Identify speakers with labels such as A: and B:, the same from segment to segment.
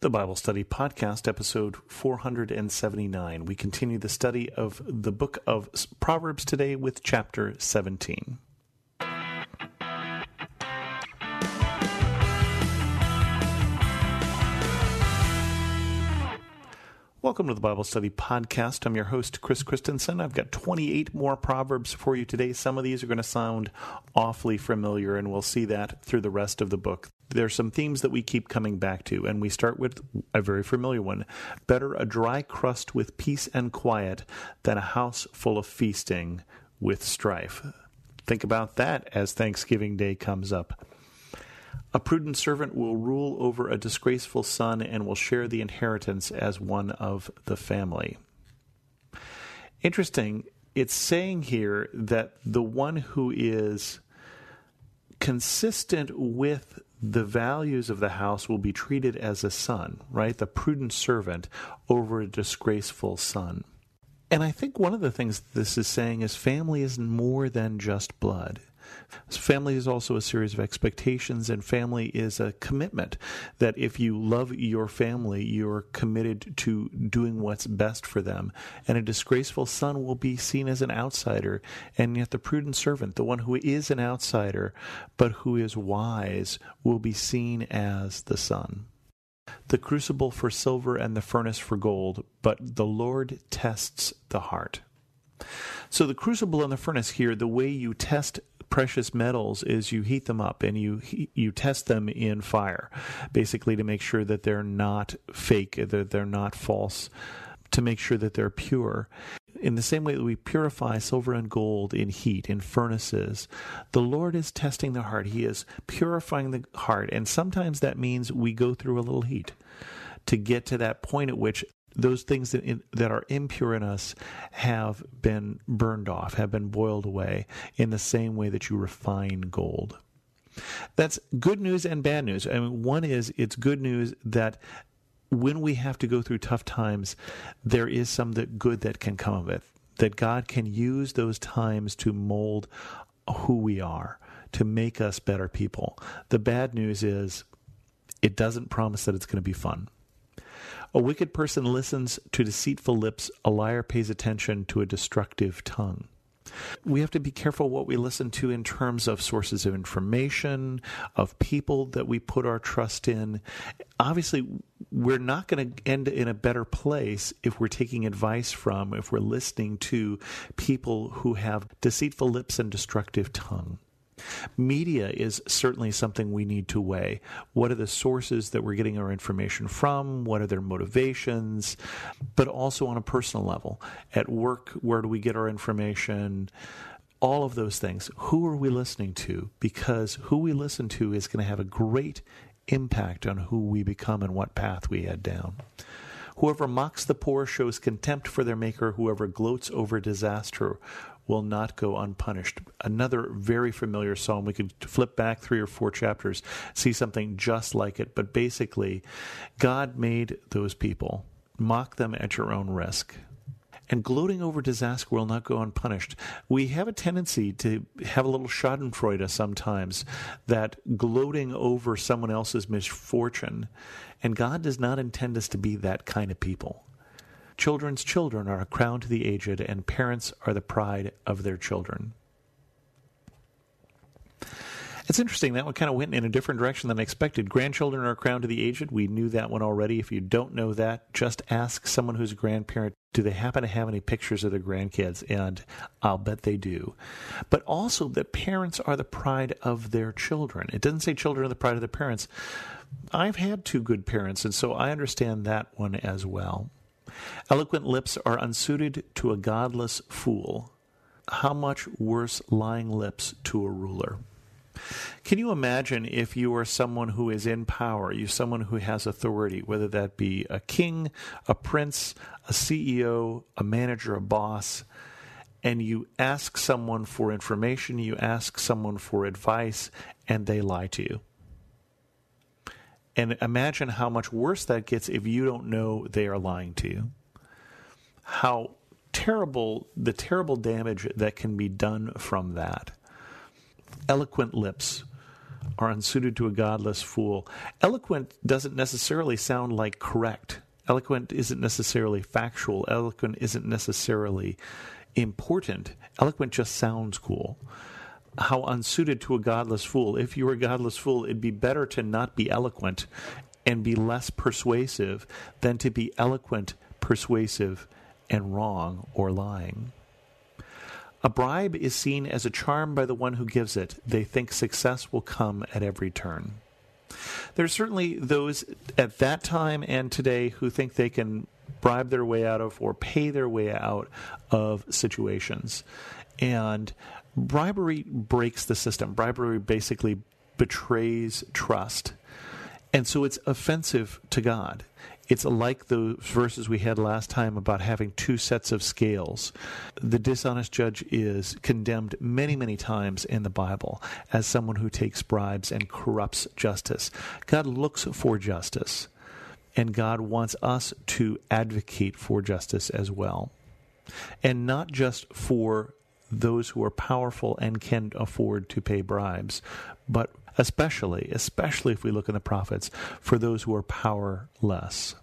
A: the Bible Study Podcast, episode 479. We continue the study of the book of Proverbs today with chapter 17. Welcome to the Bible Study Podcast. I'm your host, Chris Christensen. I've got 28 more Proverbs for you today. Some of these are going to sound awfully familiar, and we'll see that through the rest of the book. There's some themes that we keep coming back to, and we start with a very familiar one. Better a dry crust with peace and quiet than a house full of feasting with strife. Think about that as Thanksgiving Day comes up. A prudent servant will rule over a disgraceful son and will share the inheritance as one of the family. Interesting, it's saying here that the one who is consistent with the values of the house will be treated as a son, right? The prudent servant over a disgraceful son. And I think one of the things this is saying is family is more than just blood. Family is also a series of expectations, and family is a commitment that if you love your family, you're committed to doing what's best for them. And a disgraceful son will be seen as an outsider, and yet the prudent servant, the one who is an outsider but who is wise, will be seen as the son the crucible for silver and the furnace for gold, but the Lord tests the heart. So the crucible and the furnace here, the way you test precious metals is you heat them up and you you test them in fire, basically to make sure that they're not fake, that they're not false, to make sure that they're pure. In the same way that we purify silver and gold in heat, in furnaces, the Lord is testing the heart. He is purifying the heart. And sometimes that means we go through a little heat to get to that point at which those things that, in, that are impure in us have been burned off, have been boiled away in the same way that you refine gold. That's good news and bad news. I mean, one is it's good news that when we have to go through tough times, there is some that good that can come of it. That God can use those times to mold who we are, to make us better people. The bad news is it doesn't promise that it's going to be fun. A wicked person listens to deceitful lips, a liar pays attention to a destructive tongue. We have to be careful what we listen to in terms of sources of information, of people that we put our trust in. Obviously, we're not going to end in a better place if we're taking advice from, if we're listening to people who have deceitful lips and destructive tongue. Media is certainly something we need to weigh. What are the sources that we're getting our information from? What are their motivations? But also on a personal level. At work, where do we get our information? All of those things. Who are we listening to? Because who we listen to is going to have a great impact on who we become and what path we head down. Whoever mocks the poor shows contempt for their maker. Whoever gloats over disaster will not go unpunished. Another very familiar psalm. We could flip back three or four chapters, see something just like it. But basically, God made those people. Mock them at your own risk and gloating over disaster will not go unpunished. We have a tendency to have a little schadenfreude sometimes, that gloating over someone else's misfortune, and God does not intend us to be that kind of people. Children's children are a crown to the aged, and parents are the pride of their children. It's interesting. That one kind of went in a different direction than I expected. Grandchildren are a crown to the aged. We knew that one already. If you don't know that, just ask someone who's a grandparent do they happen to have any pictures of their grandkids? And I'll bet they do. But also that parents are the pride of their children. It doesn't say children are the pride of their parents. I've had two good parents, and so I understand that one as well. Eloquent lips are unsuited to a godless fool. How much worse lying lips to a ruler? Can you imagine if you are someone who is in power, you someone who has authority, whether that be a king, a prince, a CEO, a manager, a boss, and you ask someone for information, you ask someone for advice, and they lie to you? And imagine how much worse that gets if you don't know they are lying to you. How terrible, the terrible damage that can be done from that eloquent lips are unsuited to a godless fool. Eloquent doesn't necessarily sound like correct. Eloquent isn't necessarily factual. Eloquent isn't necessarily important. Eloquent just sounds cool. How unsuited to a godless fool. If you were a godless fool, it'd be better to not be eloquent and be less persuasive than to be eloquent, persuasive, and wrong or lying. A bribe is seen as a charm by the one who gives it. They think success will come at every turn. There are certainly those at that time and today who think they can bribe their way out of or pay their way out of situations. And bribery breaks the system. Bribery basically betrays trust. And so it's offensive to God. It's like the verses we had last time about having two sets of scales. The dishonest judge is condemned many, many times in the Bible as someone who takes bribes and corrupts justice. God looks for justice, and God wants us to advocate for justice as well. And not just for those who are powerful and can afford to pay bribes, but especially, especially if we look in the prophets, for those who are powerless.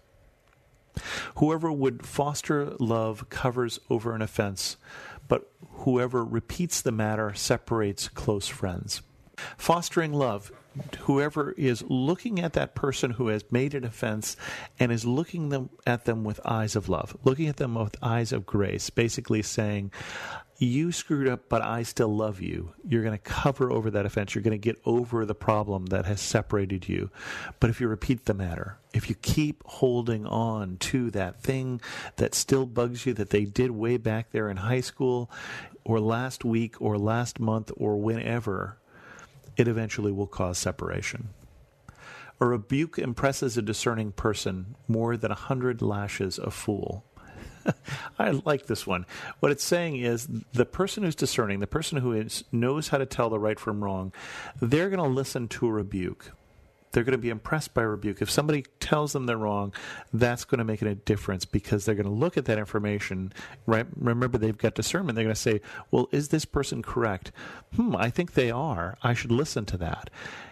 A: Whoever would foster love covers over an offense, but whoever repeats the matter separates close friends. Fostering love whoever is looking at that person who has made an offense and is looking them at them with eyes of love, looking at them with eyes of grace, basically saying, you screwed up, but I still love you. You're going to cover over that offense. You're going to get over the problem that has separated you. But if you repeat the matter, if you keep holding on to that thing that still bugs you that they did way back there in high school or last week or last month or whenever, it eventually will cause separation. A rebuke impresses a discerning person more than a hundred lashes a fool. I like this one. What it's saying is the person who's discerning, the person who is, knows how to tell the right from wrong, they're going to listen to a rebuke they're going to be impressed by rebuke. If somebody tells them they're wrong, that's going to make a difference because they're going to look at that information. Right? Remember, they've got discernment. They're going to say, "Well, is this person correct? Hmm, I think they are. I should listen to that."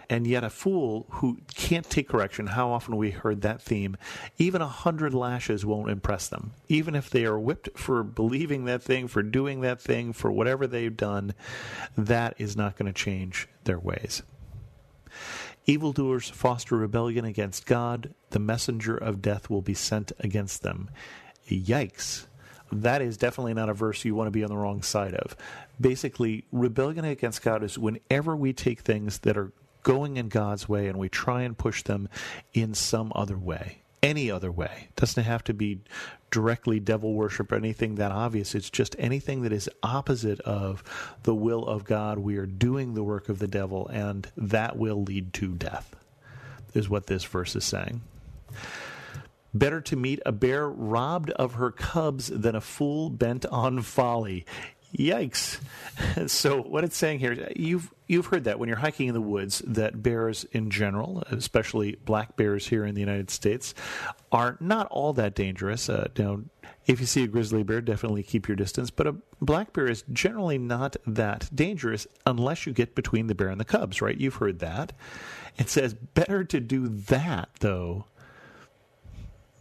A: And yet, a fool who can't take correction, how often we heard that theme, even a hundred lashes won't impress them. Even if they are whipped for believing that thing, for doing that thing, for whatever they've done, that is not going to change their ways. Evildoers foster rebellion against God. The messenger of death will be sent against them. Yikes. That is definitely not a verse you want to be on the wrong side of. Basically, rebellion against God is whenever we take things that are going in God's way and we try and push them in some other way any other way. It doesn't have to be directly devil worship or anything that obvious. It's just anything that is opposite of the will of God. We are doing the work of the devil, and that will lead to death, is what this verse is saying. Better to meet a bear robbed of her cubs than a fool bent on folly. Yikes! So what it's saying here, you've you've heard that when you're hiking in the woods, that bears in general, especially black bears here in the United States, are not all that dangerous. Uh, if you see a grizzly bear, definitely keep your distance. But a black bear is generally not that dangerous unless you get between the bear and the cubs, right? You've heard that. It says better to do that though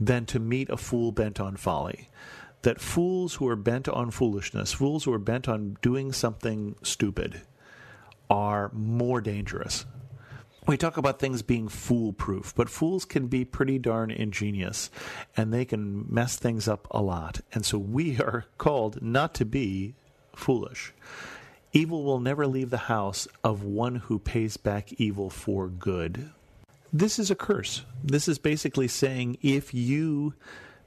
A: than to meet a fool bent on folly that fools who are bent on foolishness, fools who are bent on doing something stupid, are more dangerous. We talk about things being foolproof, but fools can be pretty darn ingenious and they can mess things up a lot. And so we are called not to be foolish. Evil will never leave the house of one who pays back evil for good. This is a curse. This is basically saying if you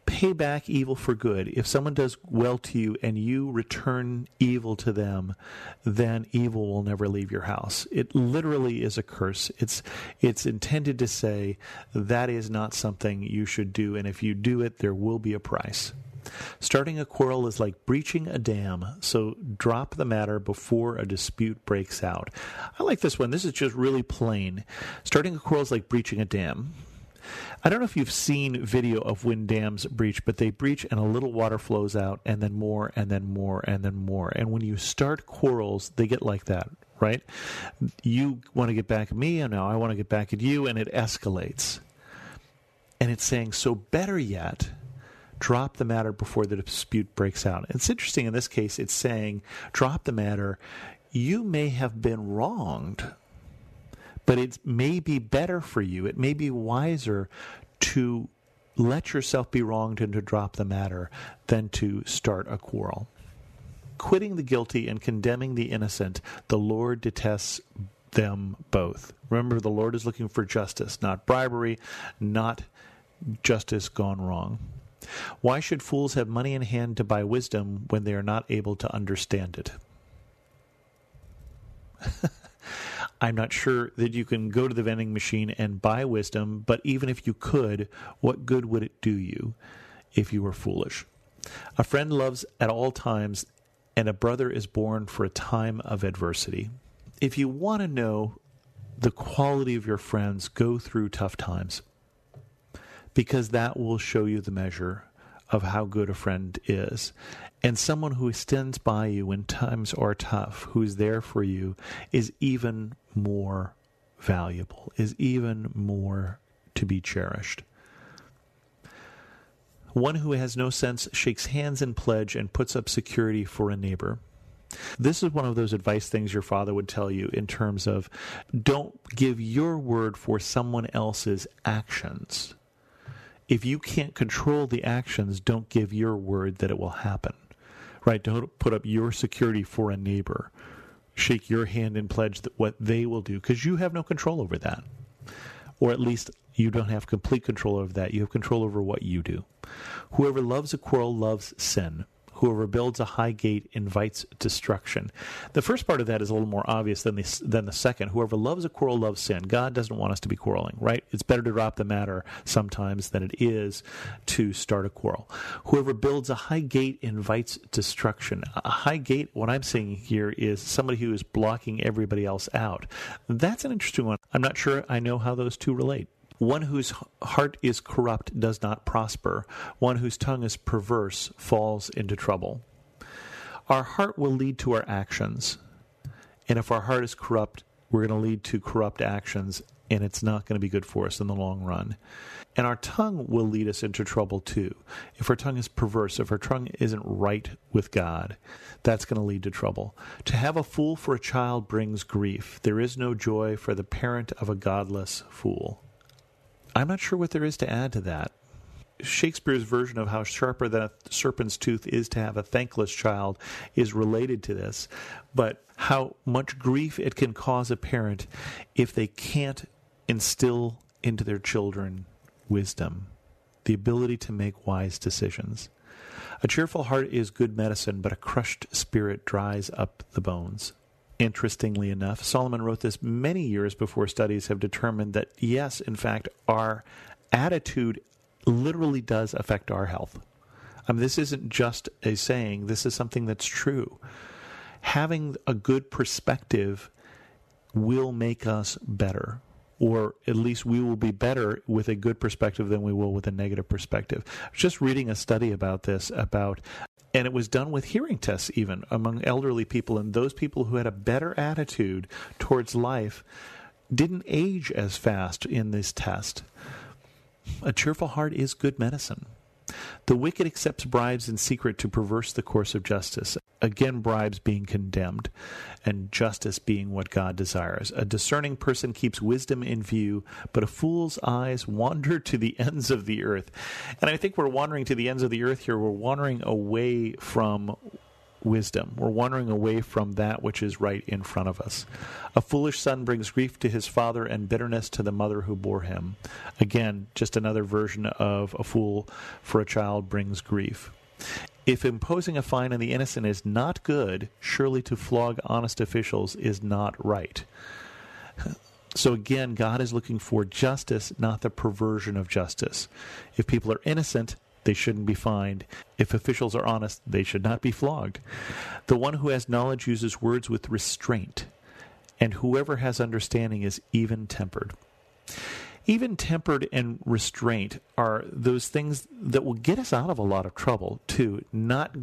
A: pay back evil for good. If someone does well to you and you return evil to them, then evil will never leave your house. It literally is a curse. It's it's intended to say that is not something you should do and if you do it there will be a price. Starting a quarrel is like breaching a dam, so drop the matter before a dispute breaks out. I like this one. This is just really plain. Starting a quarrel is like breaching a dam. I don't know if you've seen video of when dams breach, but they breach and a little water flows out, and then more, and then more, and then more. And when you start quarrels, they get like that right? You want to get back at me, and now I want to get back at you, and it escalates. And it's saying, so better yet, drop the matter before the dispute breaks out. It's interesting in this case, it's saying, drop the matter. You may have been wronged, but it may be better for you. It may be wiser to let yourself be wronged and to drop the matter than to start a quarrel. Quitting the guilty and condemning the innocent, the Lord detests them both. Remember, the Lord is looking for justice, not bribery, not justice gone wrong. Why should fools have money in hand to buy wisdom when they are not able to understand it? I'm not sure that you can go to the vending machine and buy wisdom, but even if you could, what good would it do you if you were foolish? A friend loves at all times, and a brother is born for a time of adversity. If you want to know the quality of your friends, go through tough times because that will show you the measure of how good a friend is. And someone who stands by you when times are tough, who's there for you, is even more valuable, is even more to be cherished. One who has no sense shakes hands in pledge and puts up security for a neighbor. This is one of those advice things your father would tell you in terms of don't give your word for someone else's actions if you can't control the actions, don't give your word that it will happen. Right? Don't put up your security for a neighbor. Shake your hand and pledge that what they will do because you have no control over that. Or at least you don't have complete control over that. You have control over what you do. Whoever loves a quarrel loves sin. Whoever builds a high gate invites destruction. The first part of that is a little more obvious than the, than the second. Whoever loves a quarrel loves sin. God doesn't want us to be quarreling, right? It's better to drop the matter sometimes than it is to start a quarrel. Whoever builds a high gate invites destruction. A high gate, what I'm saying here is somebody who is blocking everybody else out. That's an interesting one. I'm not sure I know how those two relate. One whose heart is corrupt does not prosper. One whose tongue is perverse falls into trouble. Our heart will lead to our actions. And if our heart is corrupt, we're going to lead to corrupt actions, and it's not going to be good for us in the long run. And our tongue will lead us into trouble too. If our tongue is perverse, if our tongue isn't right with God, that's going to lead to trouble. To have a fool for a child brings grief. There is no joy for the parent of a godless fool. I'm not sure what there is to add to that. Shakespeare's version of how sharper than a serpent's tooth is to have a thankless child is related to this, but how much grief it can cause a parent if they can't instill into their children wisdom, the ability to make wise decisions. A cheerful heart is good medicine, but a crushed spirit dries up the bones. Interestingly enough, Solomon wrote this many years before studies have determined that, yes, in fact, our attitude literally does affect our health. I mean, this isn't just a saying, this is something that's true. Having a good perspective will make us better or at least we will be better with a good perspective than we will with a negative perspective. Just reading a study about this about and it was done with hearing tests even among elderly people and those people who had a better attitude towards life didn't age as fast in this test. A cheerful heart is good medicine. The wicked accepts bribes in secret to perverse the course of justice. Again, bribes being condemned, and justice being what God desires. A discerning person keeps wisdom in view, but a fool's eyes wander to the ends of the earth. And I think we're wandering to the ends of the earth here. We're wandering away from wisdom. We're wandering away from that which is right in front of us. A foolish son brings grief to his father and bitterness to the mother who bore him. Again, just another version of a fool for a child brings grief. If imposing a fine on the innocent is not good, surely to flog honest officials is not right. So again, God is looking for justice, not the perversion of justice. If people are innocent, they shouldn't be fined. If officials are honest, they should not be flogged. The one who has knowledge uses words with restraint, and whoever has understanding is even tempered. Even tempered and restraint are those things that will get us out of a lot of trouble, too. Not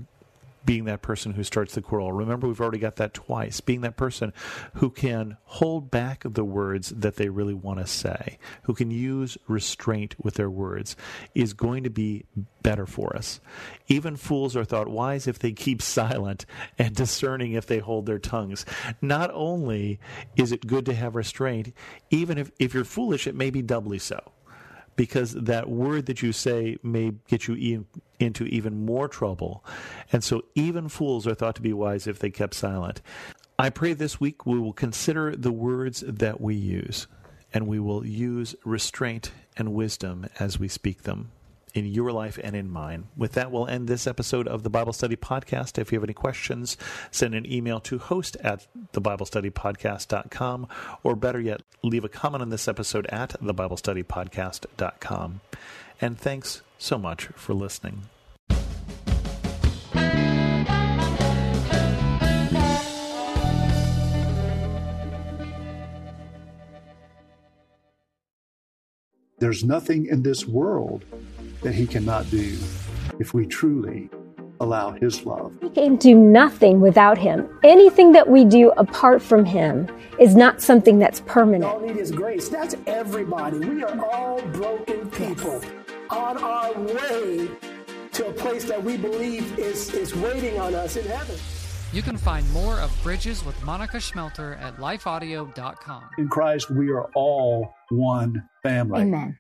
A: being that person who starts the quarrel. Remember, we've already got that twice. Being that person who can hold back the words that they really want to say, who can use restraint with their words, is going to be better for us. Even fools are thought wise if they keep silent and discerning if they hold their tongues. Not only is it good to have restraint, even if, if you're foolish, it may be doubly so because that word that you say may get you into even more trouble. And so even fools are thought to be wise if they kept silent. I pray this week we will consider the words that we use, and we will use restraint and wisdom as we speak them in your life and in mine. With that, we'll end this episode of the Bible Study Podcast. If you have any questions, send an email to host at thebiblestudypodcast.com, or better yet, leave a comment on this episode at thebiblestudypodcast.com. And thanks so much for listening.
B: There's nothing in this world that he cannot do if we truly allow his love.
C: We can do nothing without him. Anything that we do apart from him is not something that's permanent.
D: All need is grace. That's everybody. We are all broken people on our way to a place that we believe is, is waiting on us in heaven.
E: You can find more of Bridges with Monica Schmelter at lifeaudio.com.
B: In Christ, we are all one family.
C: Amen.